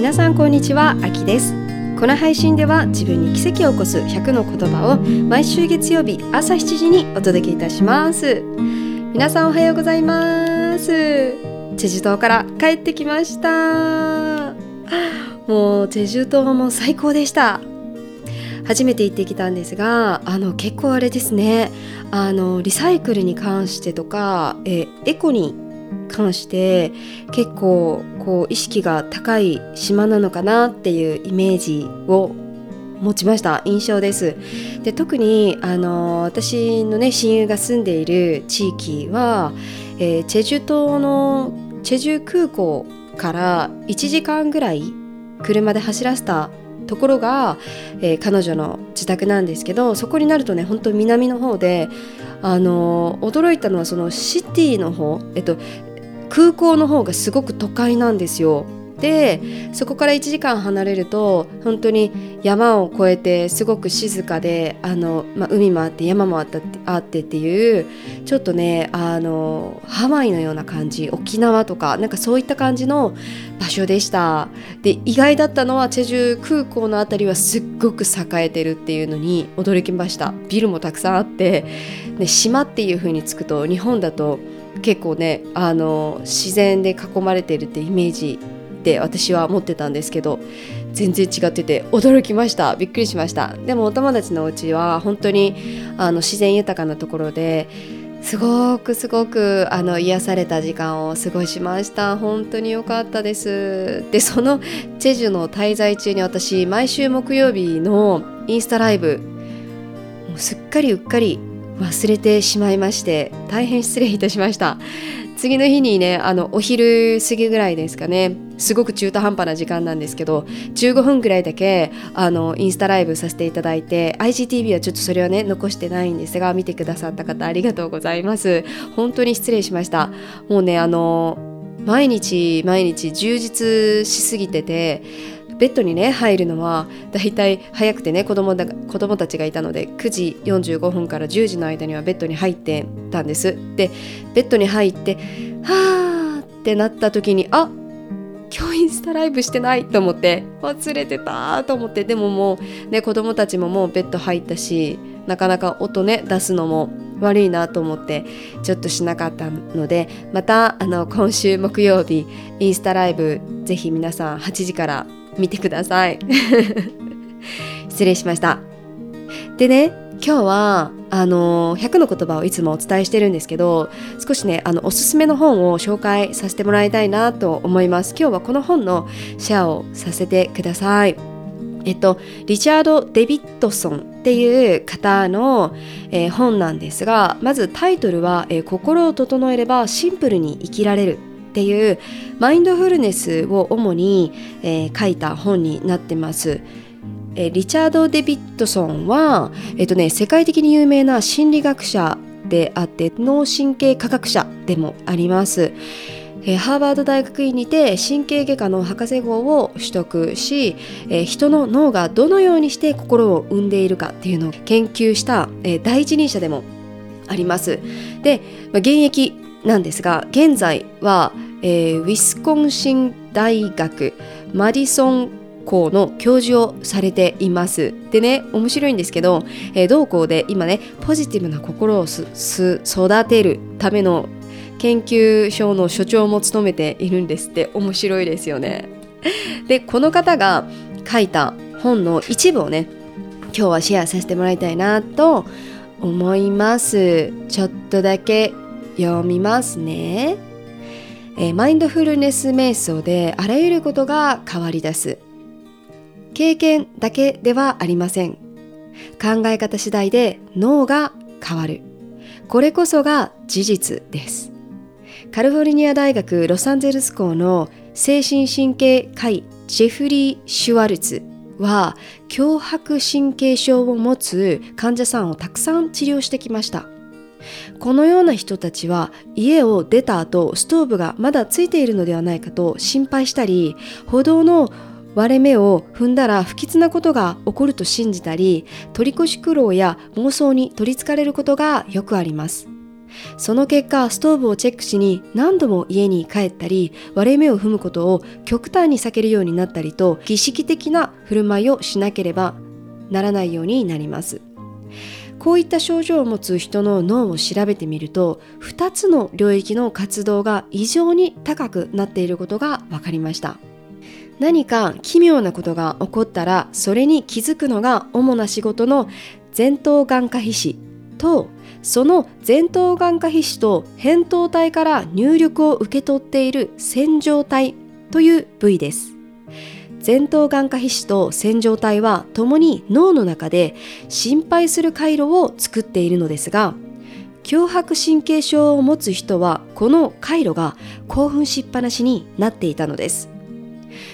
皆さんこんにちはあきです。この配信では自分に奇跡を起こす100の言葉を毎週月曜日朝7時にお届けいたします。皆さんおはようございます。チェジュ島から帰ってきました。もうチェジュ島も最高でした。初めて行ってきたんですがあの結構あれですね。あのリサイクルに関してとかえエコに関して結構こう意識が高い島なのかなっていうイメージを持ちました。印象です。で特にあの私のね親友が住んでいる地域は、えー、チェジュ島のチェジュ空港から1時間ぐらい車で走らせたところが、えー、彼女の自宅なんですけどそこになるとね本当南の方であの驚いたのはそのシティの方、えっと、空港の方がすごく都会なんですよ。でそこから1時間離れると本当に山を越えてすごく静かであの、まあ、海もあって山もあってあってっていうちょっとねあのハワイのような感じ沖縄とかなんかそういった感じの場所でしたで意外だったのはチェジュ空港の辺りはすっごく栄えてるっていうのに驚きましたビルもたくさんあって、ね、島っていう風につくと日本だと結構ねあの自然で囲まれているってイメージで私は思ってたんですけど全然違ってて驚きました。びっくりしました。でもお友達のお家は本当にあの自然豊かなところですごくすごくあの癒された時間を過ごしました。本当に良かったです。でそのチェジュの滞在中に私毎週木曜日のインスタライブもうすっかりうっかり忘れてしまいまして大変失礼いたしました。次の日にねあのお昼過ぎぐらいですかねすごく中途半端な時間なんですけど15分ぐらいだけあのインスタライブさせていただいて IGTV はちょっとそれはね残してないんですが見てくださった方ありがとうございます。本当に失礼しました。もうねあの毎日毎日充実しすぎててベッドにね入るのはだいたい早くてね子供だ子供たちがいたので9時45分から10時の間にはベッドに入ってたんです。でベッドに入ってはーってなった時にあ今日インスタライブしてないと思って忘れてたと思ってでももうね子供たちももうベッド入ったしなかなか音ね出すのも悪いなと思ってちょっとしなかったのでまたあの今週木曜日インスタライブぜひ皆さん8時から見てください。失礼しました。でね今日はあの100の言葉をいつもお伝えしてるんですけど少しねあのおすすめの本を紹介させてもらいたいなと思います。今日はこの本のシェアをさせてください。えっと、リチャード・デビッドソンっていう方の、えー、本なんですがまずタイトルは、えー、心を整えればシンプルに生きられる」っていうマインドフルネスを主に、えー、書いた本になってます。えー、リチャード・デビッドソンは、えーとね、世界的に有名な心理学者であって脳神経科学者でもあります。えー、ハーバード大学院にて神経外科の博士号を取得し、えー、人の脳がどのようにして心を生んでいるかっていうのを研究した、えー、第一人者でもあります。で、まあ、現役なんですが現在は、えー、ウィスコンシン大学マディソン校の教授をされています。でね面白いんですけど、えー、同校で今ねポジティブな心をす育てるための研究所の所長も務めているんですって。面白いですよね。でこの方が書いた本の一部をね今日はシェアさせてもらいたいなと思います。ちょっとだけ読みますね、えー、マインドフルネス瞑想であらゆることが変わり出す。経験だけではありません。考え方次第で脳が変わる。これこそが事実です。カリフォルニア大学ロサンゼルス校の精神神経科医ジェフリー・シュワルツは強迫神経症を持つ患者さんをたくさん治療してきました。このような人たちは家を出た後ストーブがまだついているのではないかと心配したり歩道の割れ目を踏んだら不吉なことが起こると信じたり取り越し苦労や妄想に取りつかれることがよくあります。その結果ストーブをチェックしに何度も家に帰ったり割れ目を踏むことを極端に避けるようになったりと儀式的な振る舞いをしなければならないようになります。こういった症状を持つ人の脳を調べてみると2つの領域の活動が異常に高くなっていることが分かりました。何か奇妙なことが起こったらそれに気づくのが主な仕事の前頭眼科皮脂とその前頭眼科皮脂と扁桃体から入力を受け取っている線状体という部位です。前頭眼科皮脂と線状体は共に脳の中で心配する回路を作っているのですが強迫神経症を持つ人はこの回路が興奮しっぱなしになっていたのです。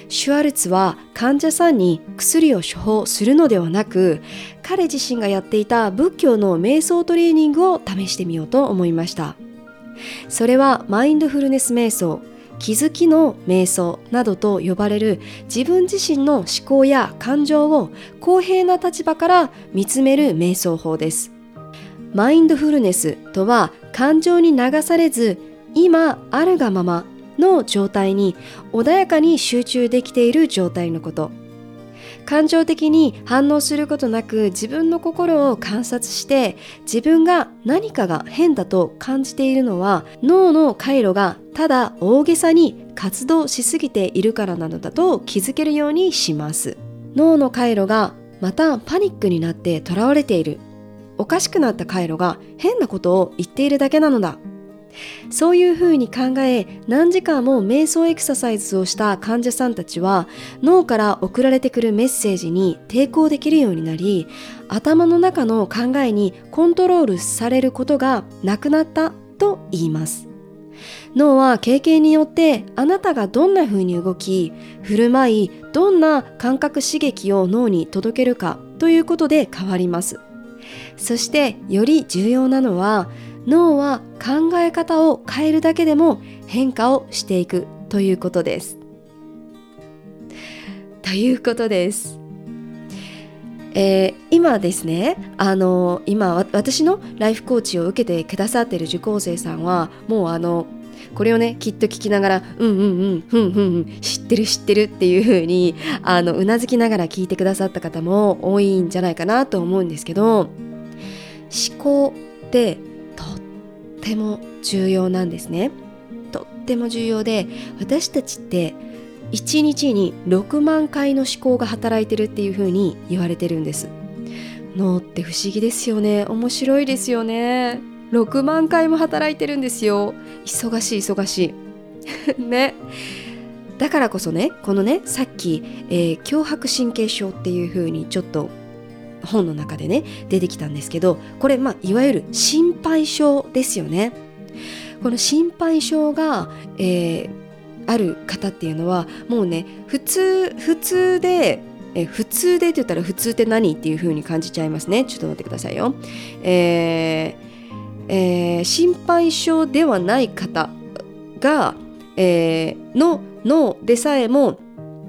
シュワルツは患者さんに薬を処方するのではなく彼自身がやっていた仏教の瞑想トレーニングを試してみようと思いました。それはマインドフルネス瞑想。気づきの瞑想などと呼ばれる自分自身の思考や感情を公平な立場から見つめる瞑想法です。マインドフルネスとは感情に流されず今あるがままの状態に穏やかに集中できている状態のこと。感情的に反応することなく自分の心を観察して自分が何かが変だと感じているのは脳の回路がただ大げさに活動しすぎているからなのだと気づけるようにします。脳の回路がまたパニックになって囚われている。おかしくなった回路が変なことを言っているだけなのだ。そういうふうに考え何時間も瞑想エクササイズをした患者さんたちは脳から送られてくるメッセージに抵抗できるようになり頭の中の考えにコントロールされることがなくなったと言います。脳は経験によってあなたがどんな風に動き振る舞いどんな感覚刺激を脳に届けるかということで変わります。そしてより重要なのは脳は考え方を変えるだけでも変化をしていくということです。ということです。えー、今ですねあの今私のライフコーチを受けてくださってる受講生さんはもうあのこれをねきっと聞きながら「うんうんうんふんふんふん知ってる知ってる」っていう風にあのうなずきながら聞いてくださった方も多いんじゃないかなと思うんですけど思考ってても重要なんですね。とっても重要で私たちって1日に6万回の思考が働いてるっていう風に言われてるんです。脳って不思議ですよね。面白いですよね。6万回も働いてるんですよ。忙しい忙しい。ね。だからこそねこのねさっき、えー、強迫神経症っていう風にちょっと本の中でね出てきたんですけどこれ、まあ、いわゆる心配性ですよね。この心配性が、えー、ある方っていうのはもうね普通普通でえ普通でって言ったら普通って何っていう風に感じちゃいますねちょっと待ってくださいよ。えーえー、心配性ではない方が、えー、の脳でさえも、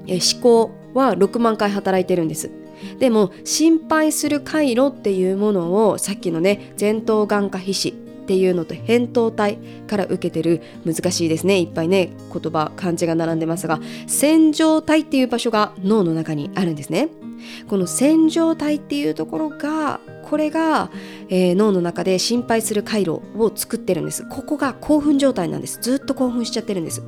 えー、思考は6万回働いてるんです。でも心配する回路っていうものをさっきのね前頭眼科皮脂っていうのと扁桃体から受けてる。難しいですね。いっぱいね言葉漢字が並んでますが。線状体っていう場所が脳の中にあるんですね。この線状体っていうところがこれが、えー、脳の中で心配する回路を作ってるんです。ここが興奮状態なんです。ずっと興奮しちゃってるんです。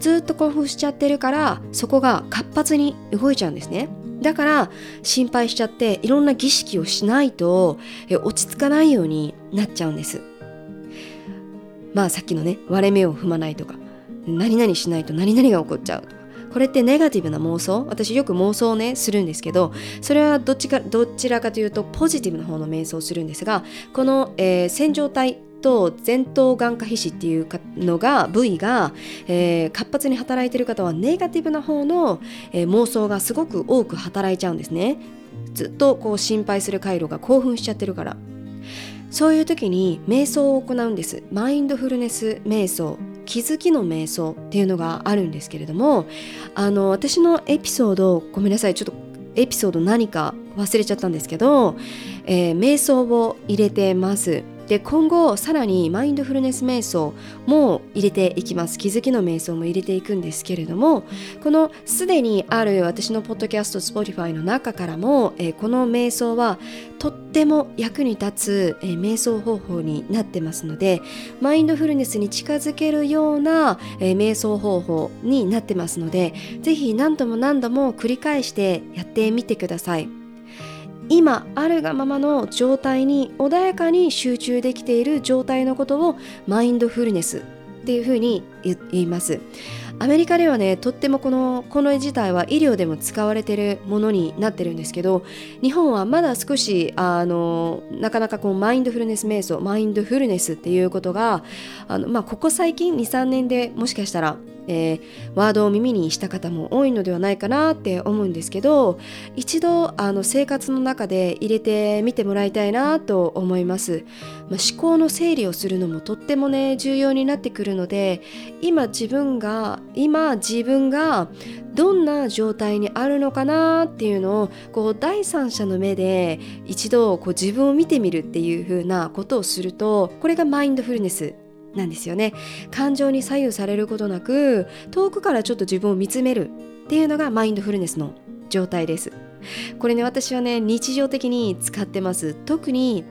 ずっと興奮しちゃってるからそこが活発に動いちゃうんですね。だから心配しちゃっていろんな儀式をしないと落ち着かないようになっちゃうんです。まあさっきのね割れ目を踏まないとか何々しないと何々が起こっちゃうとか。これってネガティブな妄想？私よく妄想をねするんですけどそれはどっちかどちらかというとポジティブな方の瞑想をするんですがこの、えー、線状体と前頭眼科皮脂っていうのが部位が、えー、活発に働いてる方はネガティブな方の、えー、妄想がすごく多く働いちゃうんですね。ずっとこう心配する回路が興奮しちゃってるから。そういう時に瞑想を行うんです。マインドフルネス瞑想。気づきの瞑想っていうのがあるんですけれどもあの私のエピソードごめんなさい。ちょっとエピソード何か忘れちゃったんですけど、えー、瞑想を入れてます。で今後さらにマインドフルネス瞑想も入れていきます気づきの瞑想も入れていくんですけれどもこのすでにある私のポッドキャスト Spotify の中からも、えー、この瞑想はとっても役に立つ、えー、瞑想方法になってますのでマインドフルネスに近づけるような、えー、瞑想方法になってますのでぜひ何度も何度も繰り返してやってみてください。今あるがままの状態に穏やかに集中できている状態のことをマインドフルネスっていうふうに言います。アメリカではねとってもこのこの絵自体は医療でも使われてるものになってるんですけど日本はまだ少しあのなかなかこうマインドフルネス瞑想マインドフルネスっていうことがあの、まあ、ここ最近23年でもしかしたらえー、ワードを耳にした方も多いのではないかなって思うんですけど一度あの生活の中で入れてみてもらいたいなと思います、まあ、思考の整理をするのもとってもね重要になってくるので今自分が今自分がどんな状態にあるのかなっていうのをこう第三者の目で一度こう自分を見てみるっていう風なことをするとこれがマインドフルネスなんですよね。感情に左右されることなく遠くからちょっと自分を見つめるっていうのがマインドフルネスの状態です。これね私はね日常的に使ってます。特に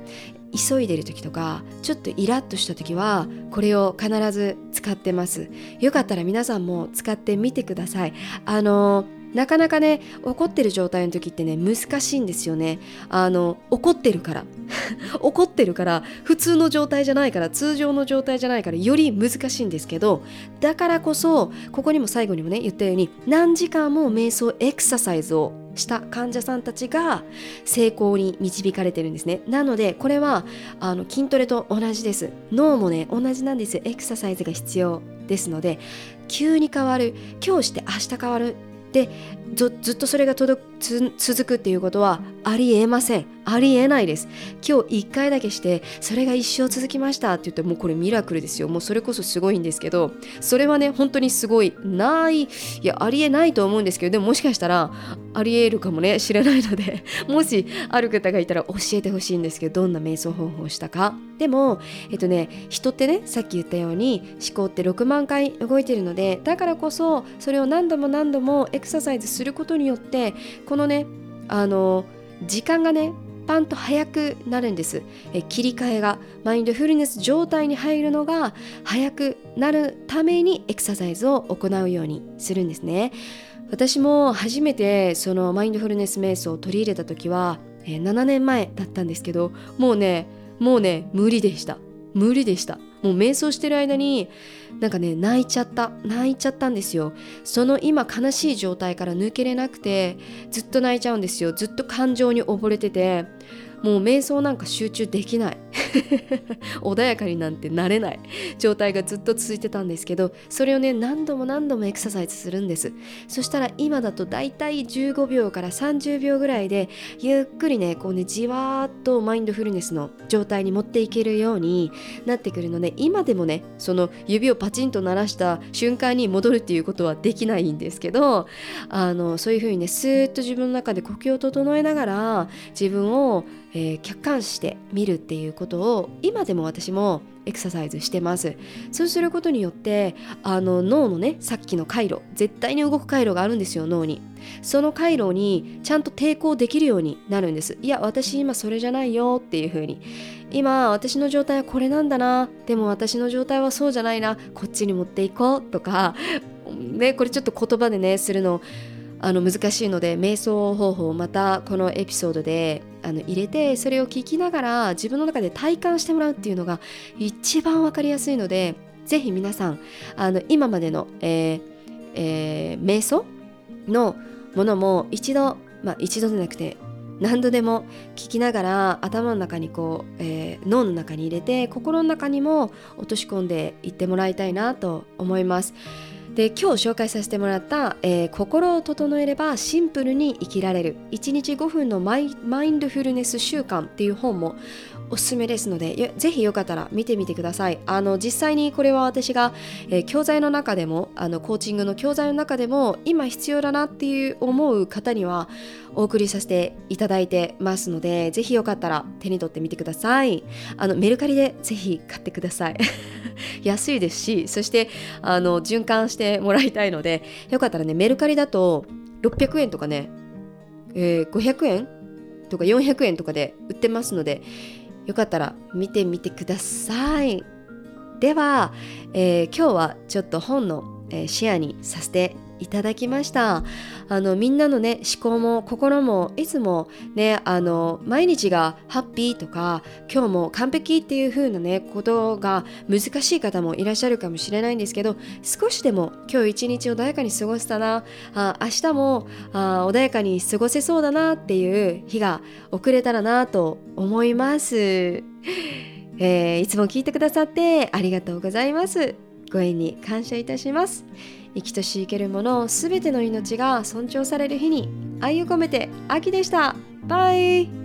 急いでる時とかちょっとイラッとした時はこれを必ず使ってます。よかったら皆さんも使ってみてください。あのなかなかね怒ってる状態の時ってね難しいんですよね。あの怒ってるから。怒ってるから普通の状態じゃないから通常の状態じゃないからより難しいんですけどだからこそここにも最後にもね言ったように何時間も瞑想エクササイズをした患者さんたちが成功に導かれてるんですね。なのでこれはあの筋トレと同じです。脳もね同じなんです。エクササイズが必要ですので急に変わる。今日して明日変わるでずっとそれが続くっていうことはありえません。ありえないです。今日1回だけしてそれが一生続きましたって言ってもうこれミラクルですよ。もうそれこそすごいんですけどそれはね本当にすごいない。いやありえないと思うんですけどでももしかしたらありえるかもね。知らないので。もしある方がいたら教えてほしいんですけどどんな瞑想方法をしたか。でもえっとね人ってねさっき言ったように思考って6万回動いてるのでだからこそそれを何度も何度もエクササイズするすることによってこのねあの時間がねパンと早くなるんです。え切り替えがマインドフルネス状態に入るのが早くなるためにエクササイズを行うようにするんですね。私も初めてそのマインドフルネス瞑想を取り入れた時は、え7年前だったんですけどもうねもうね無理でした。無理でした。もう瞑想してる間になんかね泣いちゃった。泣いちゃったんですよ。その今悲しい状態から抜けれなくてずっと泣いちゃうんですよ。ずっと感情に溺れててもう瞑想なんか集中できない。穏やかになんてなれない状態がずっと続いてたんですけどそれをね何度も何度もエクササイズするんです。そしたら今だとだいたい15秒から30秒ぐらいでゆっくりねこうねじわーっとマインドフルネスの状態に持っていけるようになってくるので今でもねその指をパチンと鳴らした瞬間に戻るっていうことはできないんですけどあのそういうふうにねスーッと自分の中で呼吸を整えながら自分をえー、客観視して見るっていうことを今でも私もエクササイズしてます。そうすることによってあの脳のねさっきの回路絶対に動く回路があるんですよ脳に。その回路にちゃんと抵抗できるようになるんです。いや私今それじゃないよっていう風に。今私の状態はこれなんだな。でも私の状態はそうじゃないな。こっちに持っていこうとか。ねこれちょっと言葉でねするのあの難しいので瞑想方法をまたこのエピソードであの入れてそれを聞きながら自分の中で体感してもらうっていうのが一番分かりやすいのでぜひ皆さんあの今までの、えーえー、瞑想のものも一度、まあ、一度でなくて何度でも聞きながら頭の中にこう、えー、脳の中に入れて心の中にも落とし込んでいってもらいたいなと思います。で今日紹介させてもらった「えー、心を整えればシンプルに生きられる。1日5分のマイマインドフルネス習慣」っていう本もおすすめですのでぜひよかったら見てみてください。あの実際にこれは私が、えー、教材の中でもあのコーチングの教材の中でも今必要だなっていう思う方にはお送りさせていただいてますのでぜひよかったら手に取ってみてください。あのメルカリでぜひ買ってください。安いですしそしてあの循環してもらいたいのでよかったらねメルカリだと600円とかね、えー、500円とか400円とかで売ってますのでよかったら見てみてください。では、えー、今日はちょっと本の、えー、シェアにさせていただきました。あのみんなのね思考も心もいつもねあの毎日がハッピーとか今日も完璧っていう風なねことが難しい方もいらっしゃるかもしれないんですけど少しでも今日一日穏やかに過ごせたなあ明日もあ穏やかに過ごせそうだなっていう日が遅れたらなと思います、えー、いつも聞いてくださってありがとうございます。ご縁に感謝いたします。生きとし生けるものすべての命が尊重される日に愛を込めて秋でした。バイ。